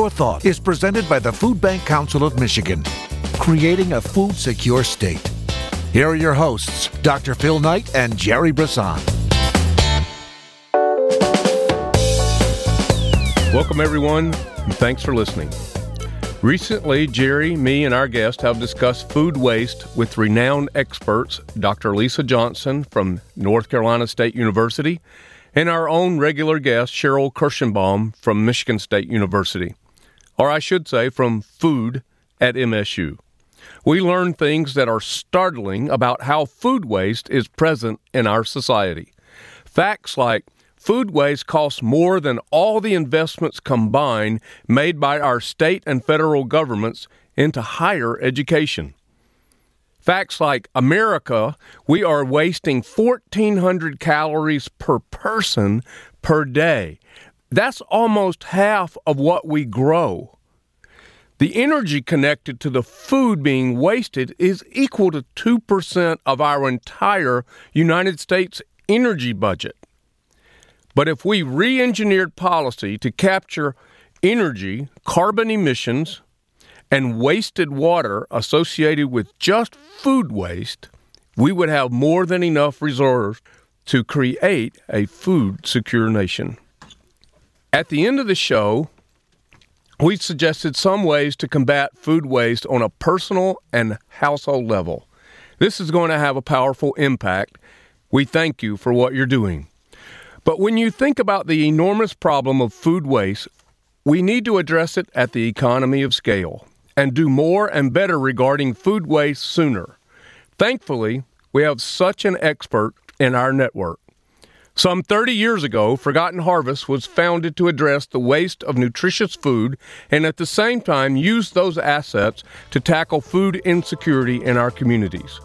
for Thought is presented by the Food Bank Council of Michigan, creating a food secure state. Here are your hosts, Dr. Phil Knight and Gerry Brisson. Welcome, everyone, and thanks for listening. Recently, Gerry, me, and our guest have discussed food waste with renowned experts Dr. Lisa Johnson from North Carolina State University and our own regular guest Sheril Kirshenbaum from Michigan State University, or I should say, from Food at MSU. We learn things that are startling about how food waste is present in our society. Facts like Food waste costs more than all the investments combined made by our state and federal governments into higher education. Facts like America, we are wasting 1,400 calories per person per day. That's almost half of what we grow. The energy connected to the food being wasted is equal to 2% of our entire United States energy budget. But if we re engineered policy to capture energy, carbon emissions, and wasted water associated with just food waste, we would have more than enough reserves to create a food secure nation. At the end of the show, we suggested some ways to combat food waste on a personal and household level. This is going to have a powerful impact. We thank you for what you're doing. But when you think about the enormous problem of food waste, we need to address it at the economy of scale and do more and better regarding food waste sooner. Thankfully, we have such an expert in our network. Some 30 years ago, Forgotten Harvest was founded to address the waste of nutritious food and at the same time use those assets to tackle food insecurity in our communities.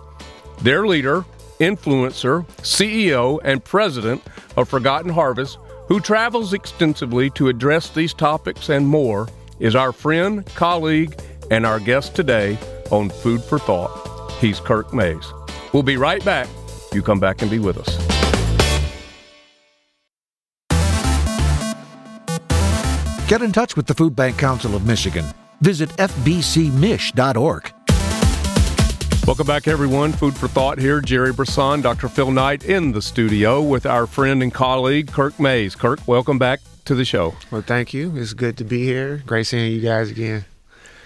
Their leader, influencer, CEO, and president of Forgotten Harvest, who travels extensively to address these topics and more, is our friend, colleague, and our guest today on Food for Thought. He's Kirk Mayes. We'll be right back. You come back and be with us. Get in touch with the Food Bank Council of Michigan. Visit fbcmich.org. Welcome back, everyone. Food for Thought here. Gerry Brisson, Dr. Phil Knight in the studio with our friend and colleague, Kirk Mayes. Kirk, welcome back to the show. Well, thank you. It's good to be here. Great seeing you guys again.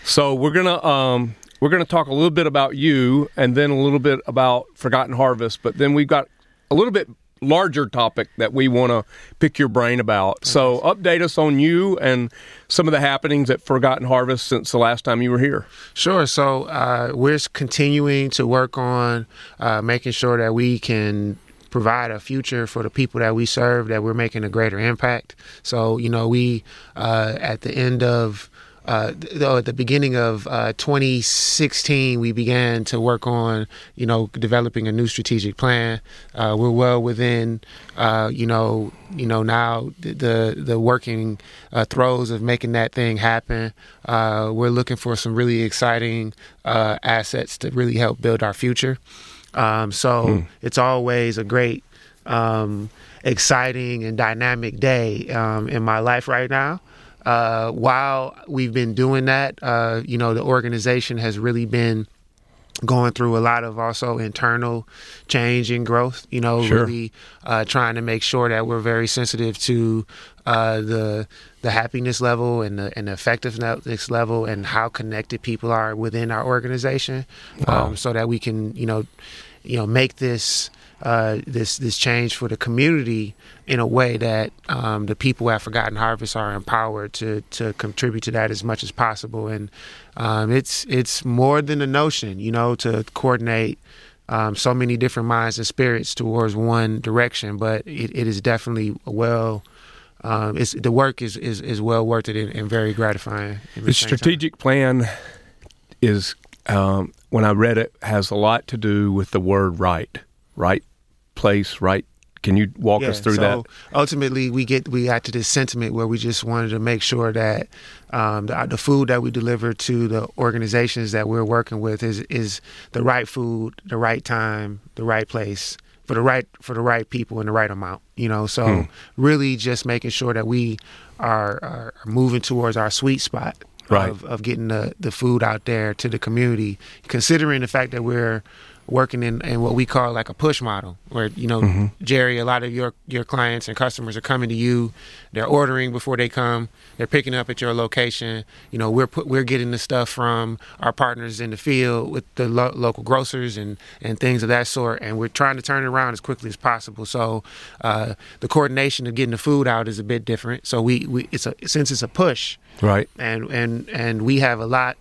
So we're gonna um, we're gonna talk a little bit about you, and then a little bit about Forgotten Harvest. But then we've got a little bit larger topic that we want to pick your brain about. So, update us on you and some of the happenings at Forgotten Harvest since the last time you were here. Sure. So, uh, we're continuing to work on uh, making sure that we can provide a future for the people that we serve, that we're making a greater impact. So, you know, we, uh, at the end of uh, though at the beginning of uh, 2016, we began to work on, you know, developing a new strategic plan. Uh, we're well within, uh, you know, you know now the the working uh, throes of making that thing happen. Uh, we're looking for some really exciting assets to really help build our future. Um, so hmm. it's always a great. Um, exciting and dynamic day um, in my life right now. Uh, while we've been doing that, uh, you know, the organization has really been going through a lot of also internal change and growth. You know, sure. really uh, trying to make sure that we're very sensitive to uh, the the happiness level and the, and the effectiveness level and how connected people are within our organization, wow. um, so that we can you know you know make this uh, this this change for the community in a way that um, the people at Forgotten Harvest are empowered to to contribute to that as much as possible. And um, it's it's more than a notion, you know, to coordinate. Um, so many different minds and spirits towards one direction, but it, it is definitely well. Um, it's the work is, is, is well worth it and, and very gratifying. The, the strategic plan is um, when I read it has a lot to do with the word right, right place, right? Can you walk yeah, us through so that? Ultimately, we get we got to this sentiment where we just wanted to make sure that um, the, the, food that we deliver to the organizations that we're working with is is the right food, the right time, the right place for the right for the right people in the right amount. You know, so Hmm. really just making sure that we are, are moving towards our sweet spot Right. of, of getting the, the food out there to the community, considering the fact that we're working in, in what we call like a push model, where you know, Mm-hmm. Gerry, a lot of your your clients and customers are coming to you, they're ordering before they come, they're picking up at your location. You know, we're put, we're getting the stuff from our partners in the field with the lo- local grocers and and things of that sort, and we're trying to turn it around as quickly as possible. So uh, the coordination of getting the food out is a bit different. So we, we it's a since it's a push Right. and and and we have a lot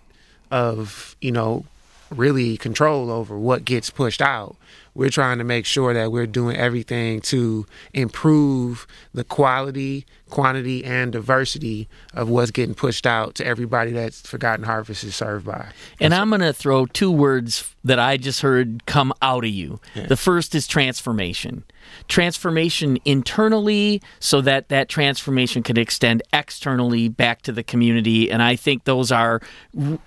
of you know really control over what gets pushed out. We're trying to make sure that we're doing everything to improve the quality quantity and diversity of what's getting pushed out to everybody that forgotten harvest is served by And I'm going to throw two words that I just heard come out of you. The first is transformation. Transformation internally so that that transformation could extend externally back to the community and I think those are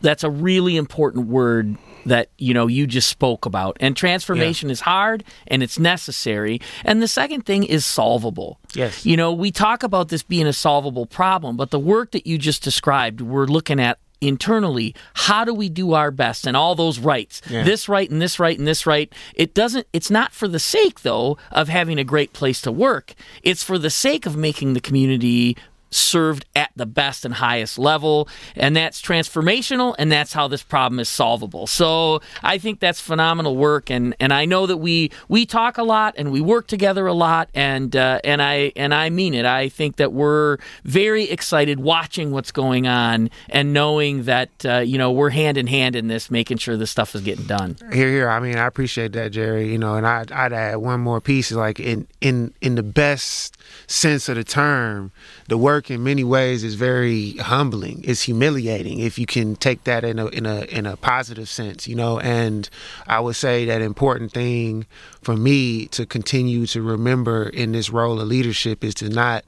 that's a really important word that you know you just spoke about. And transformation is hard and it's necessary. And the second thing is solvable. Yes. You know, we talk about this being a solvable problem, but the work that you just described, we're looking at internally how do we do our best and all those rights Yeah. this right and this right and this right it doesn't it's not for the sake though of having a great place to work it's for the sake of making the community served at the best and highest level and that's transformational and that's how this problem is solvable so i think that's phenomenal work and and i know that we we talk a lot and we work together a lot and uh, and i and i mean it i think that we're very excited watching what's going on and knowing that uh, you know we're hand in hand in this making sure this stuff is getting done Here, here. I mean, I appreciate that, Gerry. You know, and I'd, I'd add one more piece. Like in in in the best sense of the term, the work in many ways is very humbling. It's humiliating if you can take that in a in a in a positive sense. You know, and I would say that important thing for me to continue to remember in this role of leadership is to not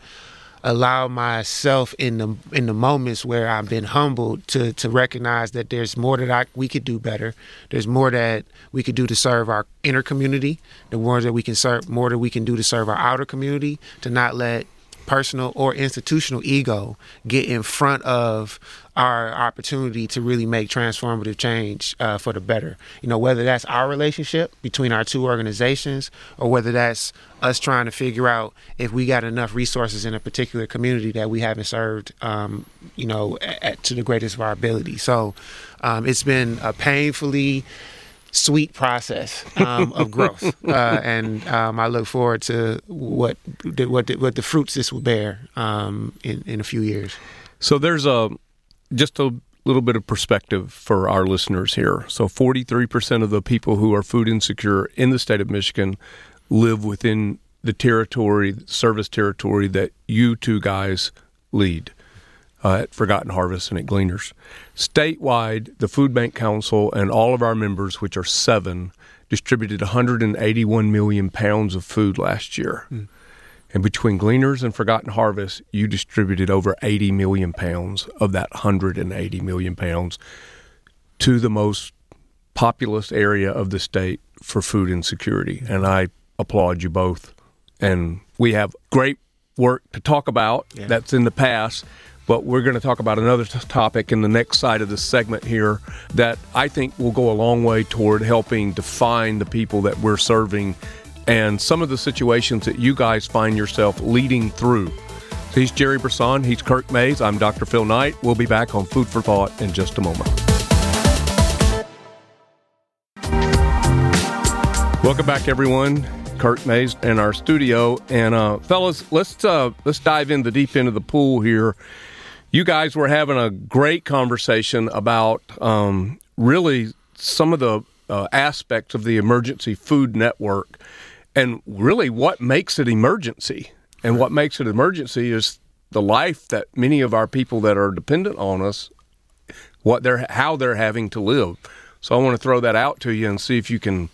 allow myself in the in the moments where I've been humbled to to recognize that there's more that I we could do better. There's more that we could do to serve our inner community. The more that we can serve, more that we can do to serve our outer community. To not let personal or institutional ego get in front of our opportunity to really make transformative change uh, for the better. You know, whether that's our relationship between our two organizations or whether that's us trying to figure out if we got enough resources in a particular community that we haven't served, um, you know, at, at- to the greatest of our ability. So um, it's been a painfully sweet process um, of growth, uh, and um, I look forward to what the, what the, what the fruits this will bear um, in in a few years. So there's a just a little bit of perspective for our listeners here. So 43% of the people who are food insecure in the state of Michigan live within the territory, service territory that you two guys lead uh, at Forgotten Harvest and at Gleaners. Statewide, the Food Bank Council and all of our members, which are seven, distributed 181 million pounds of food last year. And between Gleaners and Forgotten Harvest, you distributed over 80 million pounds of that 180 million pounds to the most populous area of the state for food insecurity. And I applaud you both. And we have great work to talk about Yeah. that's in the past. But we're going to talk about another t- topic in the next side of this segment here that I think will go a long way toward helping define the people that we're serving and some of the situations that you guys find yourself leading through. So he's Gerry Brisson. He's Kirk Mayes. I'm Dr. Phil Knight. We'll be back on Food for Thought in just a moment. Welcome back, everyone. Kirk Mayes in our studio, and uh, fellas, let's uh, let's dive in the deep end of the pool here. You guys were having a great conversation about um, really some of the uh, aspects of the emergency food network, and really what makes it emergency. And what makes it emergency is the life that many of our people that are dependent on us what they're how they're having to live. So I want to throw that out to you and see if you can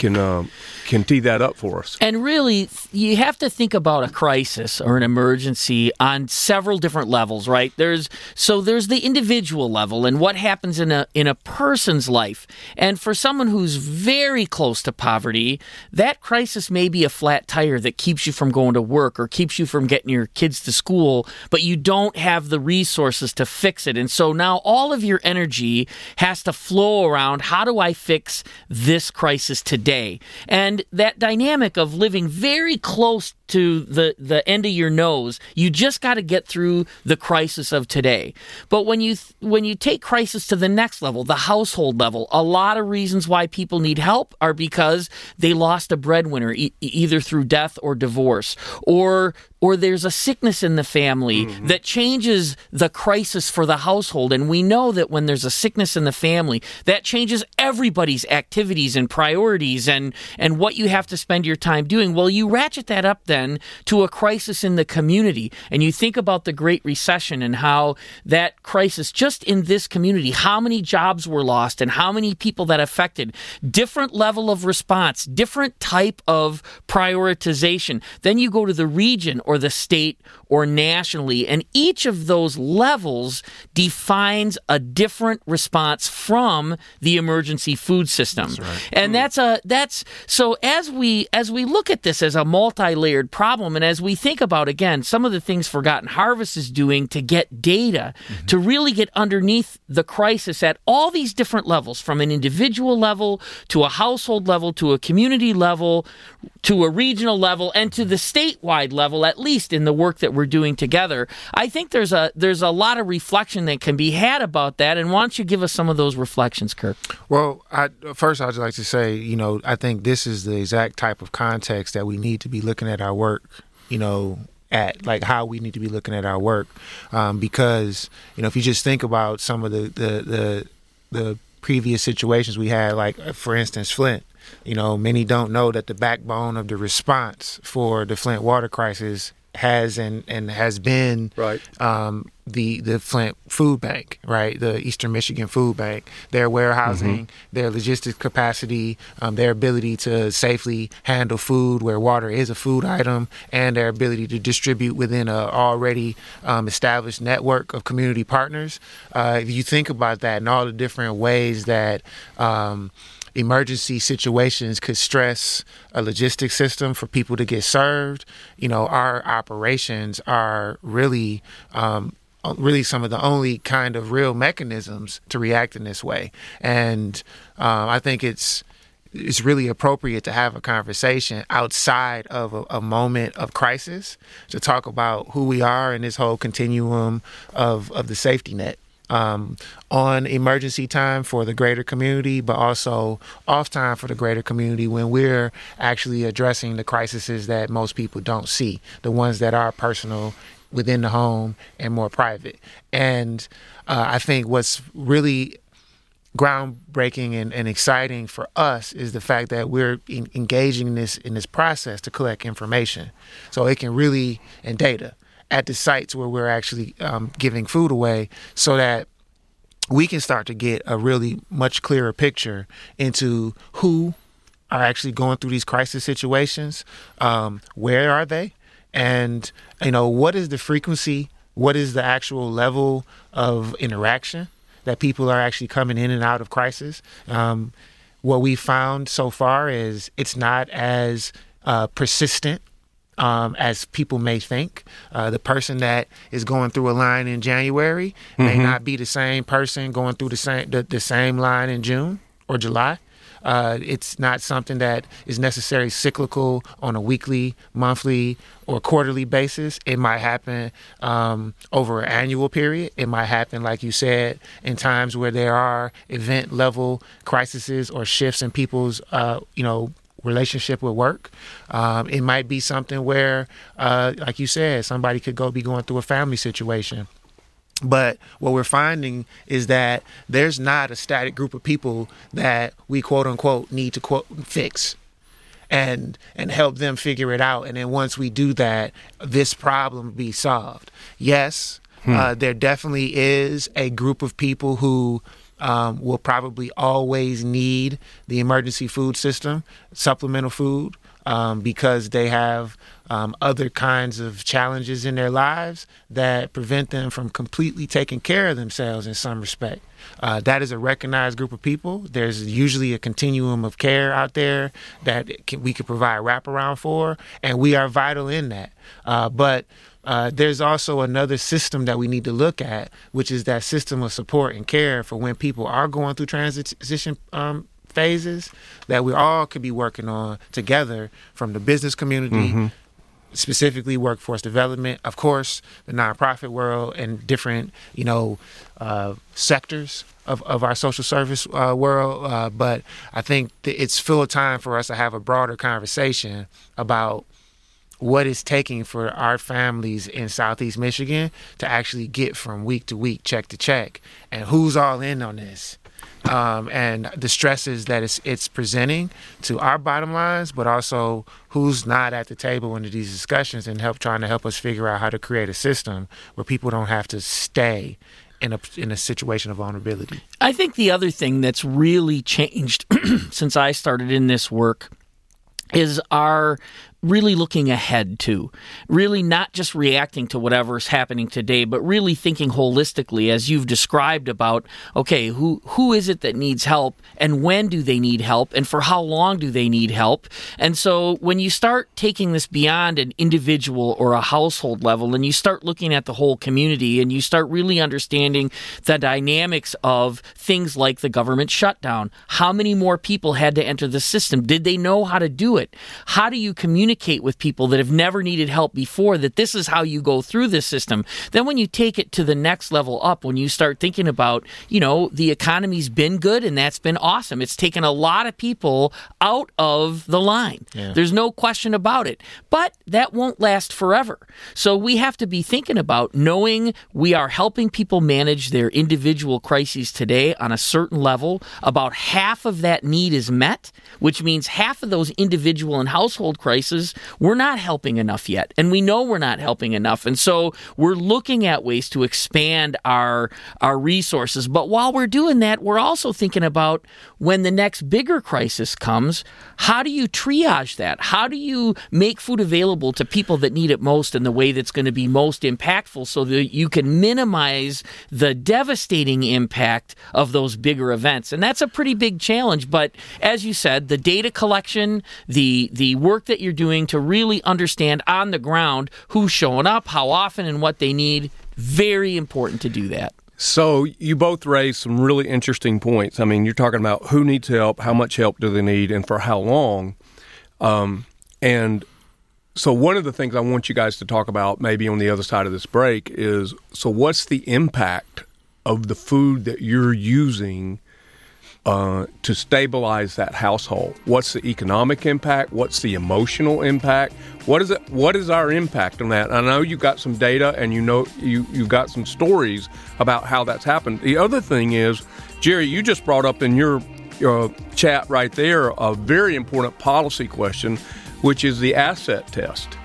can uh, can tee that up for us. And really, you have to think about a crisis or an emergency on several different levels, right? There's so there's the individual level and what happens in a in a person's life. And for someone who's very close to poverty, that crisis may be a flat tire that keeps you from going to work or keeps you from getting your kids to school, but you don't have the resources to fix it. And so now all of your energy has to flow around how do I fix this crisis today? And that dynamic of living very close to the, the end of your nose, you just got to get through the crisis of today. But when you when you take crisis to the next level, the household level, a lot of reasons why people need help are because they lost a breadwinner e- either through death or divorce or or there's a sickness in the family mm-hmm. that changes the crisis for the household. And we know that when there's a sickness in the family, that changes everybody's activities and priorities and, and what you have to spend your time doing. Well, you ratchet that up then to a crisis in the community. And you think about the Great Recession and how that crisis, just in this community, how many jobs were lost and how many people that affected, different level of response, different type of prioritization. Then you go to the region or the state or nationally. And each of those levels defines a different response from the emergency food system. That's right. And hmm. that's a that's so as we as we look at this as a multi-layered problem. And as we think about again some of the things Forgotten Harvest is doing to get data mm-hmm. to really get underneath the crisis at all these different levels from an individual level to a household level to a community level to a regional level and to the statewide level at least in the work that we're doing together i think there's a there's a lot of reflection that can be had about that. And why don't you give us some of those reflections kirk? Well I, first i'd like to say you know i think this is the exact type of context that we need to be looking at our work you know at like how we need to be looking at our work. Um, because you know if you just think about some of the the the, the previous situations we had like for instance flint you know, many don't know that the backbone of the response for the Flint water crisis has and, and has been right. um, the the Flint Food Bank, right? The Eastern Michigan Food Bank, their warehousing, mm-hmm. their logistics capacity, um, their ability to safely handle food where water is a food item, and their ability to distribute within a already um, established network of community partners. Uh, if you think about that and all the different ways that um, emergency situations could stress a logistic system for people to get served. You know, our operations are really um, really some of the only kind of real mechanisms to react in this way. And um, I think it's it's really appropriate to have a conversation outside of a, a, moment of crisis to talk about who we are in this whole continuum of, of the safety net um, on emergency time for the greater community, but also off time for the greater community when we're actually addressing the crises that most people don't see, the ones that are personal within the home and more private. And uh, I think what's really groundbreaking and, and, exciting for us is the fact that we're in, engaging this in this process to collect information, so it can really and data at the sites where we're actually um, giving food away so that we can start to get a really much clearer picture into who are actually going through these crisis situations, um, where are they, and you know what is the frequency, what is the actual level of interaction that people are actually coming in and out of crisis. Um, what we found so far is it's not as uh, persistent um, as people may think. Uh, the person that is going through a line in January mm-hmm. may not be the same person going through the same the, the same line in June or July. Uh, it's not something that is necessarily cyclical on a weekly, monthly, or quarterly basis. It might happen um, over an annual period. It might happen, like you said, in times where there are event level crises or shifts in people's, uh, you know, relationship with work. Um, it might be something where, uh, like you said, somebody could go be going through a family situation. But what we're finding is that there's not a static group of people that we quote unquote need to quote fix and and help them figure it out. And then once we do that, this problem be solved. Yes, hmm. uh, there definitely is a group of people who um, will probably always need the emergency food system, supplemental food, um, because they have um, other kinds of challenges in their lives that prevent them from completely taking care of themselves in some respect. Uh, that is a recognized group of people. There's usually a continuum of care out there that can, we could provide wraparound for, and we are vital in that. Uh, but uh, there's also another system that we need to look at, which is that system of support and care for when people are going through transition um, phases that we all could be working on together from the business community. Mm-hmm. Specifically, workforce development, of course, the nonprofit world, and different, you know, uh, sectors of, of our social service uh, world. Uh, but I think it's full of time for us to have a broader conversation about what it's taking for our families in Southeast Michigan to actually get from week to week, check to check, and who's all in on this. Um, and the stresses that it's, it's presenting to our bottom lines, but also who's not at the table in these discussions and help trying to help us figure out how to create a system where people don't have to stay in a in a situation of vulnerability. I think the other thing that's really changed since I started in this work is our really looking ahead to, really not just reacting to whatever's happening today, but really thinking holistically, as you've described about, okay, who who is it that needs help, and when do they need help, and for how long do they need help? And so when you start taking this beyond an individual or a household level, and you start looking at the whole community, and you start really understanding the dynamics of things like the government shutdown, how many more people had to enter the system? Did they know how to do it? How do you communicate? Communicate with people that have never needed help before that this is how you go through this system. Then when you take it to the next level up, when you start thinking about, you know, the economy's been good and that's been awesome. It's taken a lot of people out of the line. Yeah. There's no question about it. But that won't last forever. So we have to be thinking about knowing we are helping people manage their individual crises today on a certain level. About half of that need is met, which means half of those individual and household crises we're not helping enough yet. And we know we're not helping enough. And so we're looking at ways to expand our, our resources. But while we're doing that, we're also thinking about when the next bigger crisis comes, how do you triage that? How do you make food available to people that need it most in the way that's going to be most impactful so that you can minimize the devastating impact of those bigger events? And that's a pretty big challenge. But as you said, the data collection, the, the work that you're doing, to really understand on the ground who's showing up, how often, and what they need. Very important to do that. So you both raised some really interesting points. I mean, you're talking about who needs help, how much help do they need, and for how long. Um, and so one of the things I want you guys to talk about, maybe on the other side of this break, is so what's the impact of the food that you're using uh, to stabilize that household. What's the economic impact? What's the emotional impact? What is it? What is our impact on that? I know you've got some data and you know you you've got some stories about how that's happened. The other thing is, Gerry, you just brought up in your, your chat right there a very important policy question, which is the asset test.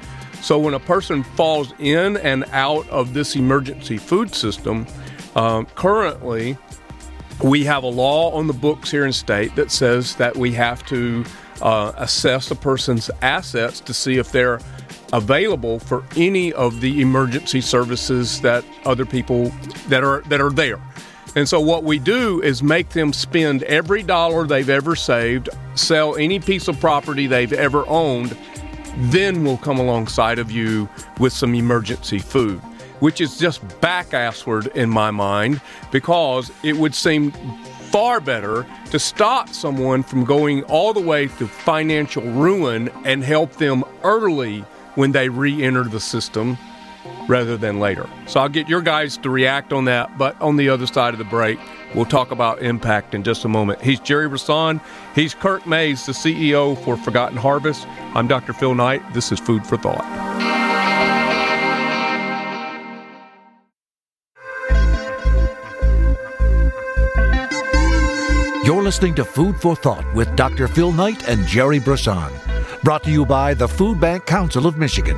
So when a person falls in and out of this emergency food system, um, currently we have a law on the books here in state that says that we have to uh, assess a person's assets to see if they're available for any of the emergency services that other people that are that are there. And so what we do is make them spend every dollar they've ever saved, sell any piece of property they've ever owned, then we'll come alongside of you with some emergency food which is just back assward in my mind because it would seem far better to stop someone from going all the way to financial ruin and help them early when they re enter the system rather than later. So I'll get your guys to react on that, but on the other side of the break, we'll talk about impact in just a moment. He's Gerry Brisson. He's Kirk Mayes, the CEO for Forgotten Harvest. I'm Dr. Phil Knight. This is Food for Thought. Listening to Food for Thought with Dr. Phil Knight and Gerry Brisson. Brought to you by the Food Bank Council of Michigan.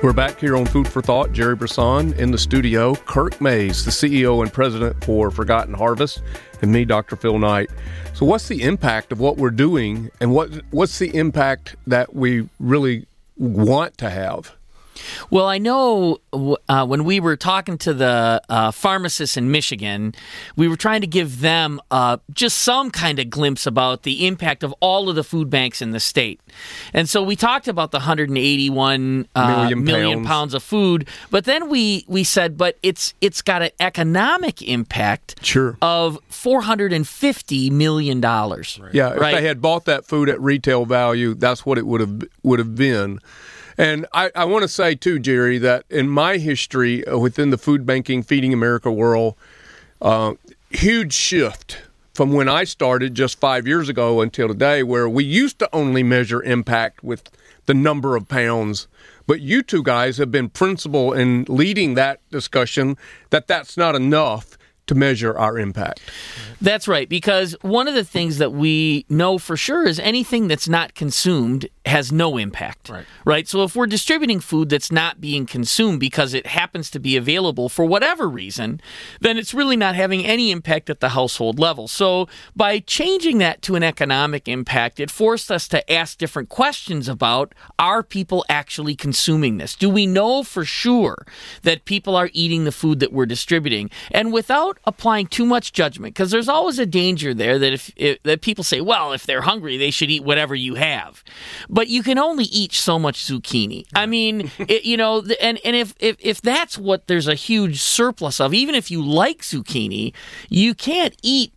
We're back here on Food for Thought. Gerry Brisson in the studio. Kirk Mayes, the CEO and president for Forgotten Harvest, and me, Dr. Phil Knight. So, what's the impact of what we're doing, and what what's the impact that we really want to have? Well, I know uh, when we were talking to the uh, pharmacists in Michigan, we were trying to give them uh, just some kind of glimpse about the impact of all of the food banks in the state. And so we talked about the 181 uh, million, million pounds. pounds. of food, but then we, we said, but it's it's got an economic impact sure. of 450 million dollars. Right. Yeah, if right? they had bought that food at retail value, that's what it would have would have been. And I, I want to say, too, Gerry, that in my history uh, within the food banking, Feeding America world, uh, huge shift from when I started just five years ago until today, where we used to only measure impact with the number of pounds. But you two guys have been principal in leading that discussion that that's not enough to measure our impact. That's right, because one of the things that we know for sure is anything that's not consumed has no impact. Right. Right. So if we're distributing food that's not being consumed because it happens to be available for whatever reason, then it's really not having any impact at the household level. So by changing that to an economic impact, it forced us to ask different questions about are people actually consuming this? Do we know for sure that people are eating the food that we're distributing? And without applying too much judgment, because there's always a danger there that if, if that people say, well, if they're hungry, they should eat whatever you have but you can only eat so much zucchini. I mean, it, you know, and and if, if if that's what there's a huge surplus of, even if you like zucchini, you can't eat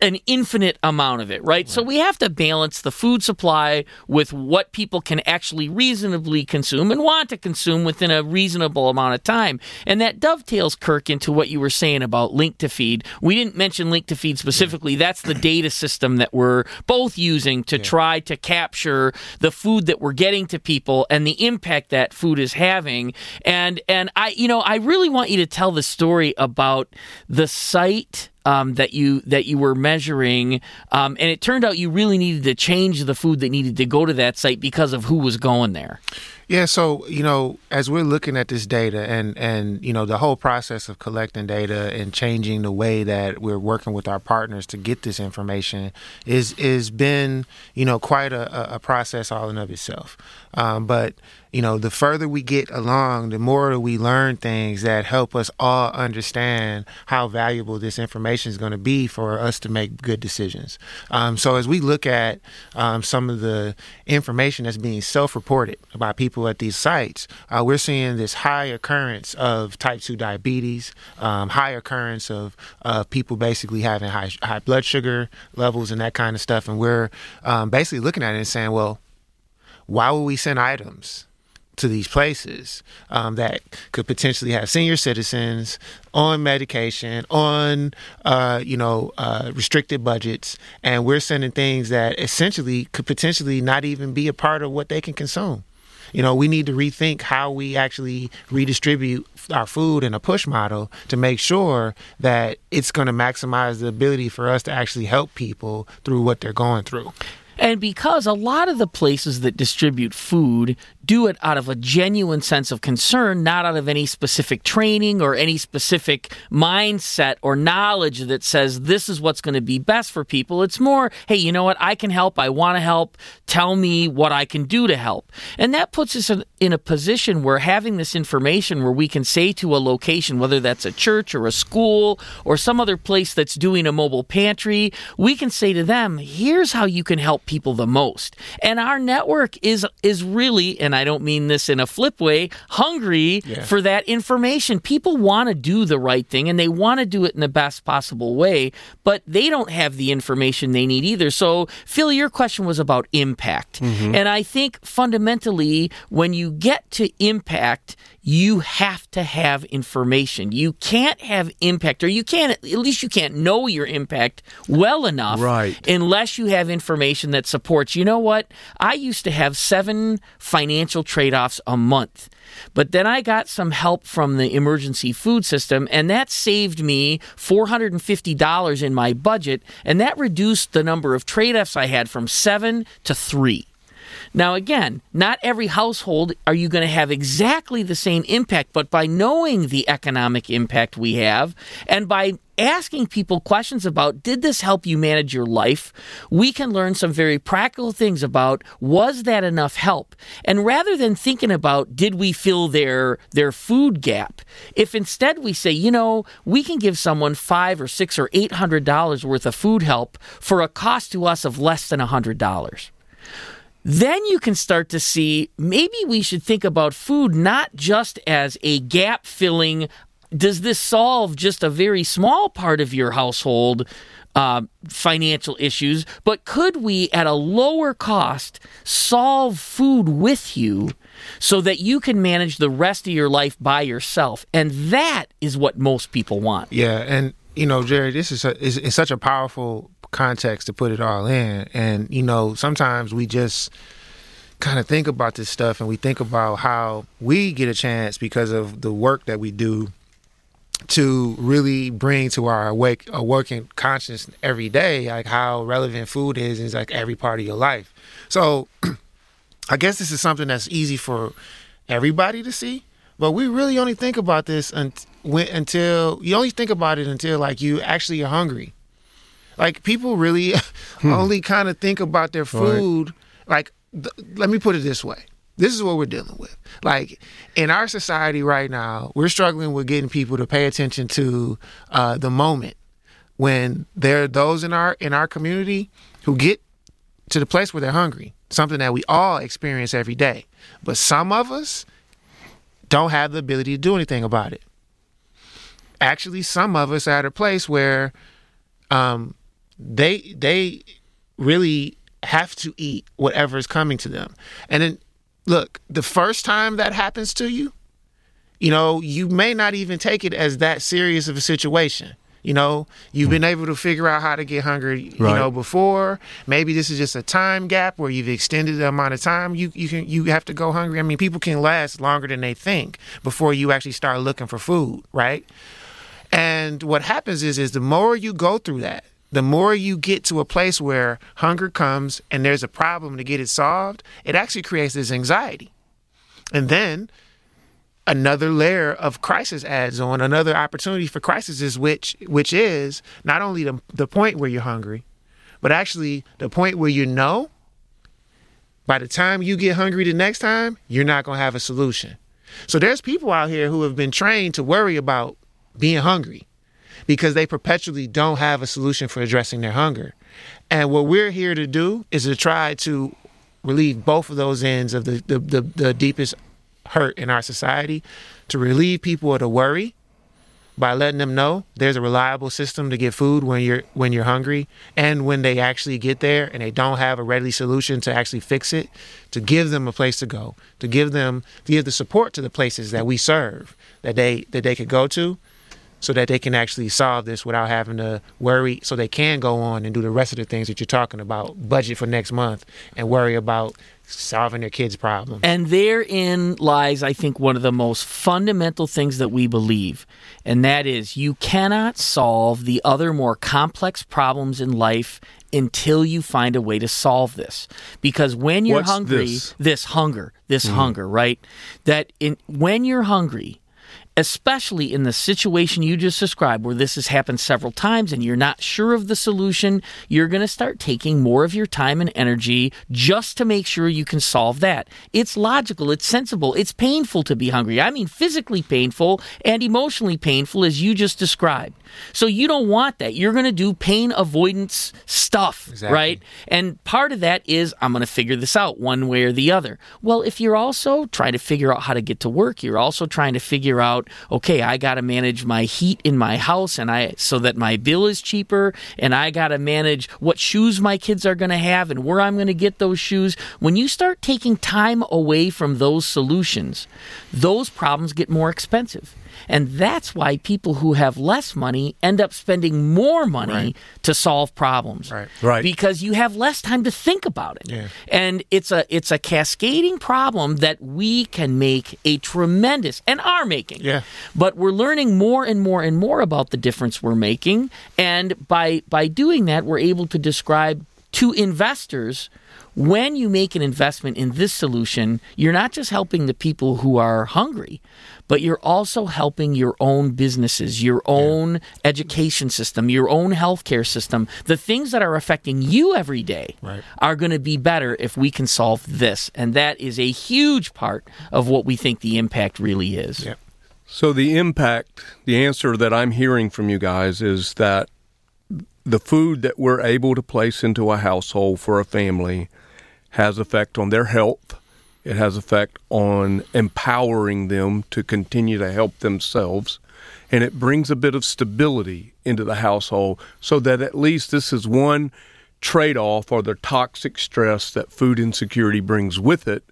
an infinite amount of it, right? right? So we have to balance the food supply with what people can actually reasonably consume and want to consume within a reasonable amount of time. And that dovetails, Kirk, into what you were saying about Link2Feed. We didn't mention Link2Feed specifically. Yeah. That's the data system that we're both using to yeah. try to capture the food that we're getting to people and the impact that food is having. And and I you know, I really want you to tell the story about the site um, that you that you were measuring, um, and it turned out you really needed to change the food that needed to go to that site because of who was going there. Yeah, so you know, as we're looking at this data and and you know the whole process of collecting data and changing the way that we're working with our partners to get this information is is been you know quite a, a process all in of itself. Um, but you know, the further we get along, the more we learn things that help us all understand how valuable this information is going to be for us to make good decisions. Um, so as we look at um, some of the information that's being self-reported about people at these sites, uh, we're seeing this high occurrence of type 2 diabetes, um, high occurrence of uh, people basically having high, high blood sugar levels and that kind of stuff. And we're um, basically looking at it and saying, well, why would we send items to these places um, that could potentially have senior citizens on medication, on uh, you know uh, restricted budgets, and we're sending things that essentially could potentially not even be a part of what they can consume. You know, we need to rethink how we actually redistribute our food in a push model to make sure that it's going to maximize the ability for us to actually help people through what they're going through. And because a lot of the places that distribute food do it out of a genuine sense of concern, not out of any specific training or any specific mindset or knowledge that says this is what's going to be best for people. It's more, hey, you know what? I can help. I want to help. Tell me what I can do to help. And that puts us in a position where having this information where we can say to a location, whether that's a church or a school or some other place that's doing a mobile pantry, we can say to them, here's how you can help people the most. And our network is is really, and I don't mean this in a flip way, hungry yeah. for that information. People want to do the right thing and they want to do it in the best possible way, but they don't have the information they need either. So, Phil, your question was about impact. Mm-hmm. And I think fundamentally, when you get to impact, you have to have information. You can't have impact, or you can't, at least you can't know your impact well enough right. unless you have information that supports. You know what? I used to have seven financial trade offs a month. But then I got some help from the emergency food system, and that saved me $450 in my budget, and that reduced the number of trade offs I had from seven to three. Now, again, not every household are you going to have exactly the same impact, but by knowing the economic impact we have and by asking people questions about did this help you manage your life, we can learn some very practical things about was that enough help? And rather than thinking about did we fill their their food gap, if instead we say, you know, we can give someone five or six or eight hundred dollars worth of food help for a cost to us of less than a hundred dollars then you can start to see maybe we should think about food not just as a gap filling does this solve just a very small part of your household uh, financial issues, but could we, at a lower cost, solve food with you so that you can manage the rest of your life by yourself? And that is what most people want. Yeah, and you know, Gerry, this is, a, is, is such a powerful context to put it all in, and you know, sometimes we just kind of think about this stuff and we think about how we get a chance because of the work that we do to really bring to our awake awakened conscience every day, like how relevant food is is like every part of your life. So I guess this is something that's easy for everybody to see, but we really only think about this until you only think about it until like you actually are hungry. Like people really hmm. only kind of think about their food. Right. Like, th- let me put it this way: this is what we're dealing with. Like in our society right now, we're struggling with getting people to pay attention to uh, the moment when there are those in our in our community who get to the place where they're hungry, something that we all experience every day. But some of us don't have the ability to do anything about it. Actually, some of us are at a place where um, they they really have to eat whatever is coming to them, and then look, the first time that happens to you, you know, you may not even take it as that serious of a situation. You know, you've been able to figure out how to get hungry, you right. know, before. Maybe this is just a time gap where you've extended the amount of time you, you can you have to go hungry. I mean, people can last longer than they think before you actually start looking for food, right? And what happens is is the more you go through that, the more you get to a place where hunger comes and there's a problem to get it solved, it actually creates this anxiety. And then another layer of crisis adds on, another opportunity for crisis is which which is not only the, the point where you're hungry, but actually the point where you know by the time you get hungry the next time, you're not going to have a solution. So there's people out here who have been trained to worry about being hungry because they perpetually don't have a solution for addressing their hunger. And what we're here to do is to try to relieve both of those ends of the, the, the, the deepest hurt in our society, to relieve people of the worry by letting them know there's a reliable system to get food when you're when you're hungry and when they actually get there and they don't have a ready solution to actually fix it to give them a place to go to give them to give the support to the places that we serve that they that they could go to so that they can actually solve this without having to worry so they can go on and do the rest of the things that you're talking about budget for next month and worry about solving their kids problems and therein lies i think one of the most fundamental things that we believe and that is you cannot solve the other more complex problems in life until you find a way to solve this because when you're What's hungry this? this hunger this mm. hunger right that in when you're hungry especially in the situation you just described where this has happened several times and you're not sure of the solution, you're going to start taking more of your time and energy just to make sure you can solve that. It's logical, it's sensible, it's painful to be hungry. I mean, physically painful and emotionally painful, as you just described. So you don't want that. You're going to do pain avoidance stuff, exactly. right? And part of that is I'm going to figure this out one way or the other. Well, if you're also trying to figure out how to get to work, you're also trying to figure out okay, I got to manage my heat in my house and I so that my bill is cheaper and I got to manage what shoes my kids are going to have and where I'm going to get those shoes. When you start taking time away from those solutions, those problems get more expensive. And that's why people who have less money end up spending more money right. to solve problems. Right. Right. Because you have less time to think about it. Yeah. And it's a it's a cascading problem that we can make a tremendous and are making. Yeah. But we're learning more and more and more about the difference we're making. And by by doing that, we're able to describe to investors when you make an investment in this solution, you're not just helping the people who are hungry, but you're also helping your own businesses, your own yeah. education system, your own healthcare system. The things that are affecting you every day right. are going to be better if we can solve this. And that is a huge part of what we think the impact really is. Yeah. So, the impact, the answer that I'm hearing from you guys is that the food that we're able to place into a household for a family has effect on their health. It has effect on empowering them to continue to help themselves. And it brings a bit of stability into the household so that at least this is one trade off or the toxic stress that food insecurity brings with it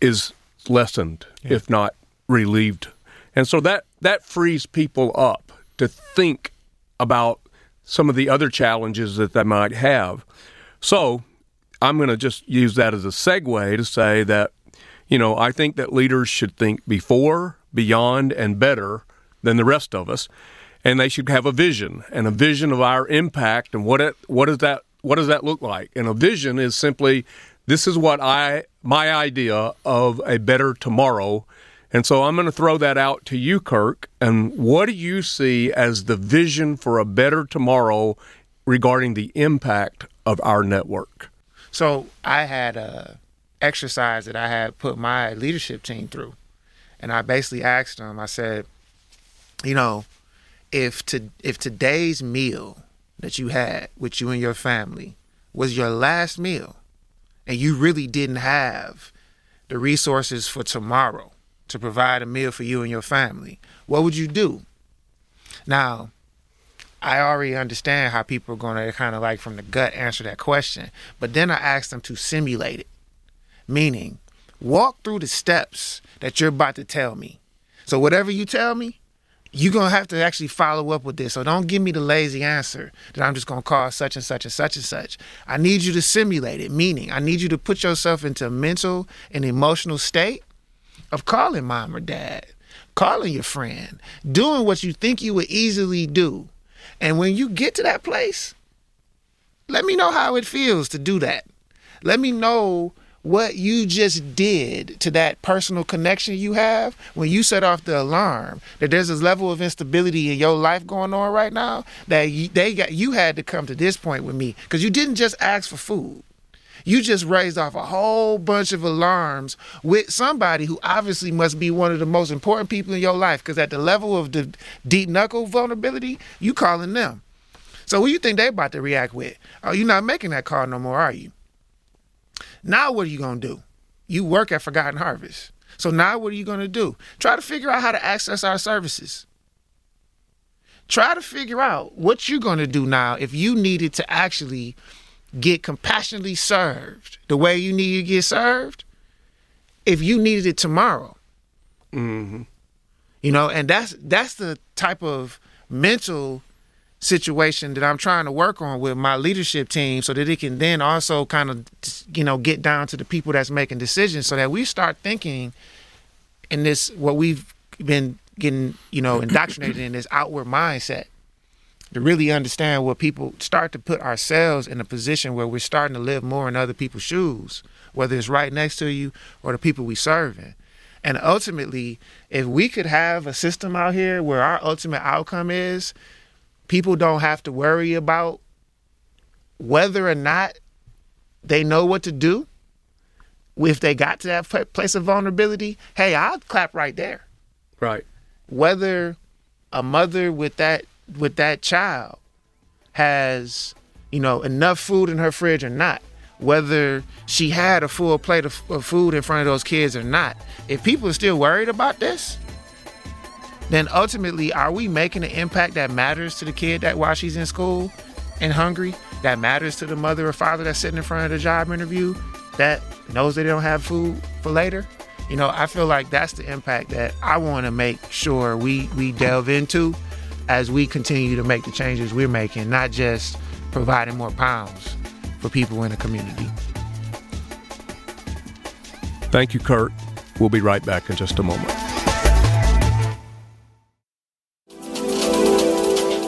is lessened, yeah. if not relieved. And so that, that frees people up to think about some of the other challenges that they might have. So I'm going to just use that as a segue to say that, you know, I think that leaders should think before, beyond, and better than the rest of us. And they should have a vision and a vision of our impact and what it, what does that what does that look like? And a vision is simply this is what I my idea of a better tomorrow. And so I'm going to throw that out to you, Kirk. And what do you see as the vision for a better tomorrow regarding the impact of our network? So I had a exercise that I had put my leadership team through, and I basically asked them. I said, you know, if to if today's meal that you had with you and your family was your last meal, and you really didn't have the resources for tomorrow to provide a meal for you and your family, what would you do? Now, I already understand how people are going to kind of like from the gut answer that question. But then I ask them to simulate it, meaning walk through the steps that you're about to tell me. So whatever you tell me, you're going to have to actually follow up with this. So don't give me the lazy answer that I'm just going to call such and such and such and such. I need you to simulate it, meaning I need you to put yourself into a mental and emotional state of calling mom or dad, calling your friend, doing what you think you would easily do and when you get to that place, let me know how it feels to do that. Let me know what you just did to that personal connection you have when you set off the alarm that there's this level of instability in your life going on right now that you, they got you had to come to this point with me because you didn't just ask for food you just raised off a whole bunch of alarms with somebody who obviously must be one of the most important people in your life because at the level of the deep knuckle vulnerability, you calling them. So what you think they about to react with? Oh, you're not making that call no more, are you? Now what are you gonna do? You work at Forgotten Harvest. So now what are you gonna do? Try to figure out how to access our services. Try to figure out what you're gonna do now if you needed to actually get compassionately served the way you need to get served if you needed it tomorrow. Mm-hmm. You know, and that's that's the type of mental situation that I'm trying to work on with my leadership team so that it can then also kind of you know get down to the people that's making decisions so that we start thinking in this what we've been getting you know indoctrinated in this outward mindset to really understand where people start to put ourselves in a position where we're starting to live more in other people's shoes, whether it's right next to you or the people we serving. And ultimately, if we could have a system out here where our ultimate outcome is people don't have to worry about whether or not they know what to do if they got to that place of vulnerability, hey, I'll clap right there. Right. Whether a mother with that with that child has, you know, enough food in her fridge or not, whether she had a full plate of, of food in front of those kids or not. If people are still worried about this, then ultimately, are we making an impact that matters to the kid that while she's in school and hungry, that matters to the mother or father that's sitting in front of the job interview that knows they don't have food for later? You know, I feel like that's the impact that I want to make sure we we delve into as we continue to make the changes we're making, not just providing more pounds for people in the community. Thank you, Kirk. We'll be right back in just a moment.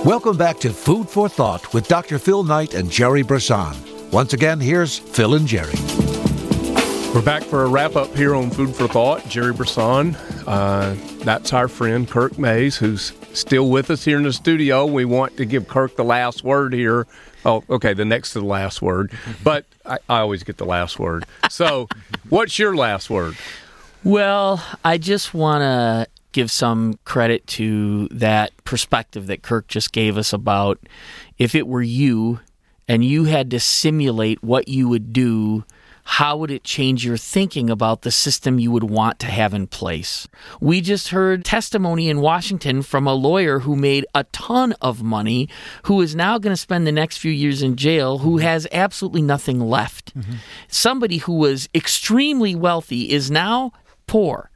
Welcome back to Food for Thought with Dr. Phil Knight and Gerry Brisson. Once again, here's Phil and Gerry. We're back for a wrap up here on Food for Thought. Gerry Brisson, uh, that's our friend Kirk Mayes, who's still with us here in the studio. We want to give Kirk the last word here. Oh, okay, the next to the last word, but I, I always get the last word. So, what's your last word? Well, I just want to give some credit to that perspective that Kirk just gave us about if it were you and you had to simulate what you would do how would it change your thinking about the system you would want to have in place? We just heard testimony in Washington from a lawyer who made a ton of money, who is now going to spend the next few years in jail, who has absolutely nothing left. Mm-hmm. Somebody who was extremely wealthy is now poor.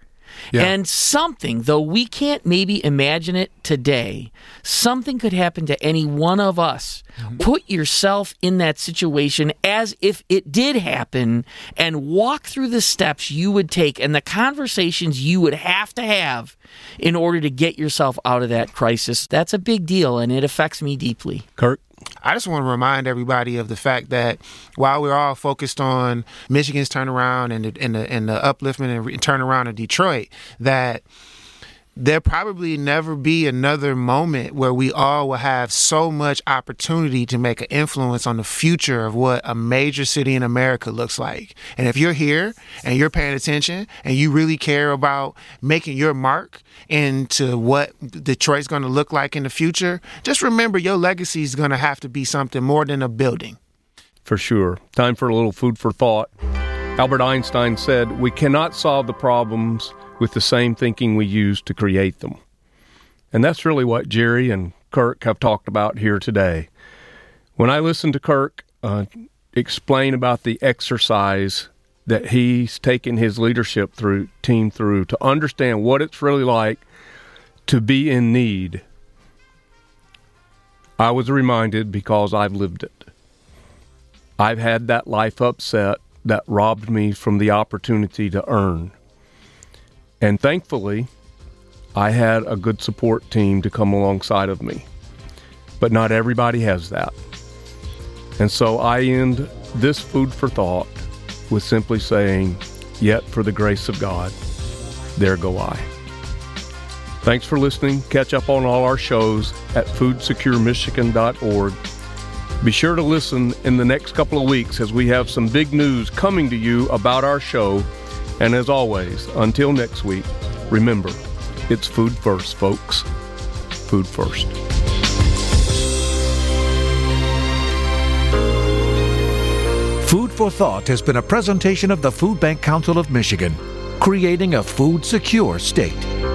Yeah. And something, though we can't maybe imagine it today, something could happen to any one of us. Mm-hmm. Put yourself in that situation as if it did happen and walk through the steps you would take and the conversations you would have to have in order to get yourself out of that crisis. That's a big deal and it affects me deeply. Kirk? I just want to remind everybody of the fact that while we're all focused on Michigan's turnaround and the, and the, and the upliftment and turnaround of Detroit, that there probably never be another moment where we all will have so much opportunity to make an influence on the future of what a major city in America looks like. And if you're here and you're paying attention and you really care about making your mark into what Detroit's going to look like in the future, just remember your legacy is going to have to be something more than a building. For sure. Time for a little food for thought. Albert Einstein said, We cannot solve the problems with the same thinking we use to create them. And that's really what Gerry and Kirk have talked about here today. When I listen to Kirk uh, explain about the exercise that he's taken his leadership through team through to understand what it's really like to be in need, I was reminded because I've lived it. I've had that life upset that robbed me from the opportunity to earn. And thankfully, I had a good support team to come alongside of me. But not everybody has that. And so I end this food for thought with simply saying, Yet for the grace of God, there go I. Thanks for listening. Catch up on all our shows at foodsecuremichigan.org. Be sure to listen in the next couple of weeks as we have some big news coming to you about our show and as always, until next week, remember, it's food first, folks. Food first. Food for Thought has been a presentation of the Food Bank Council of Michigan, creating a food secure state.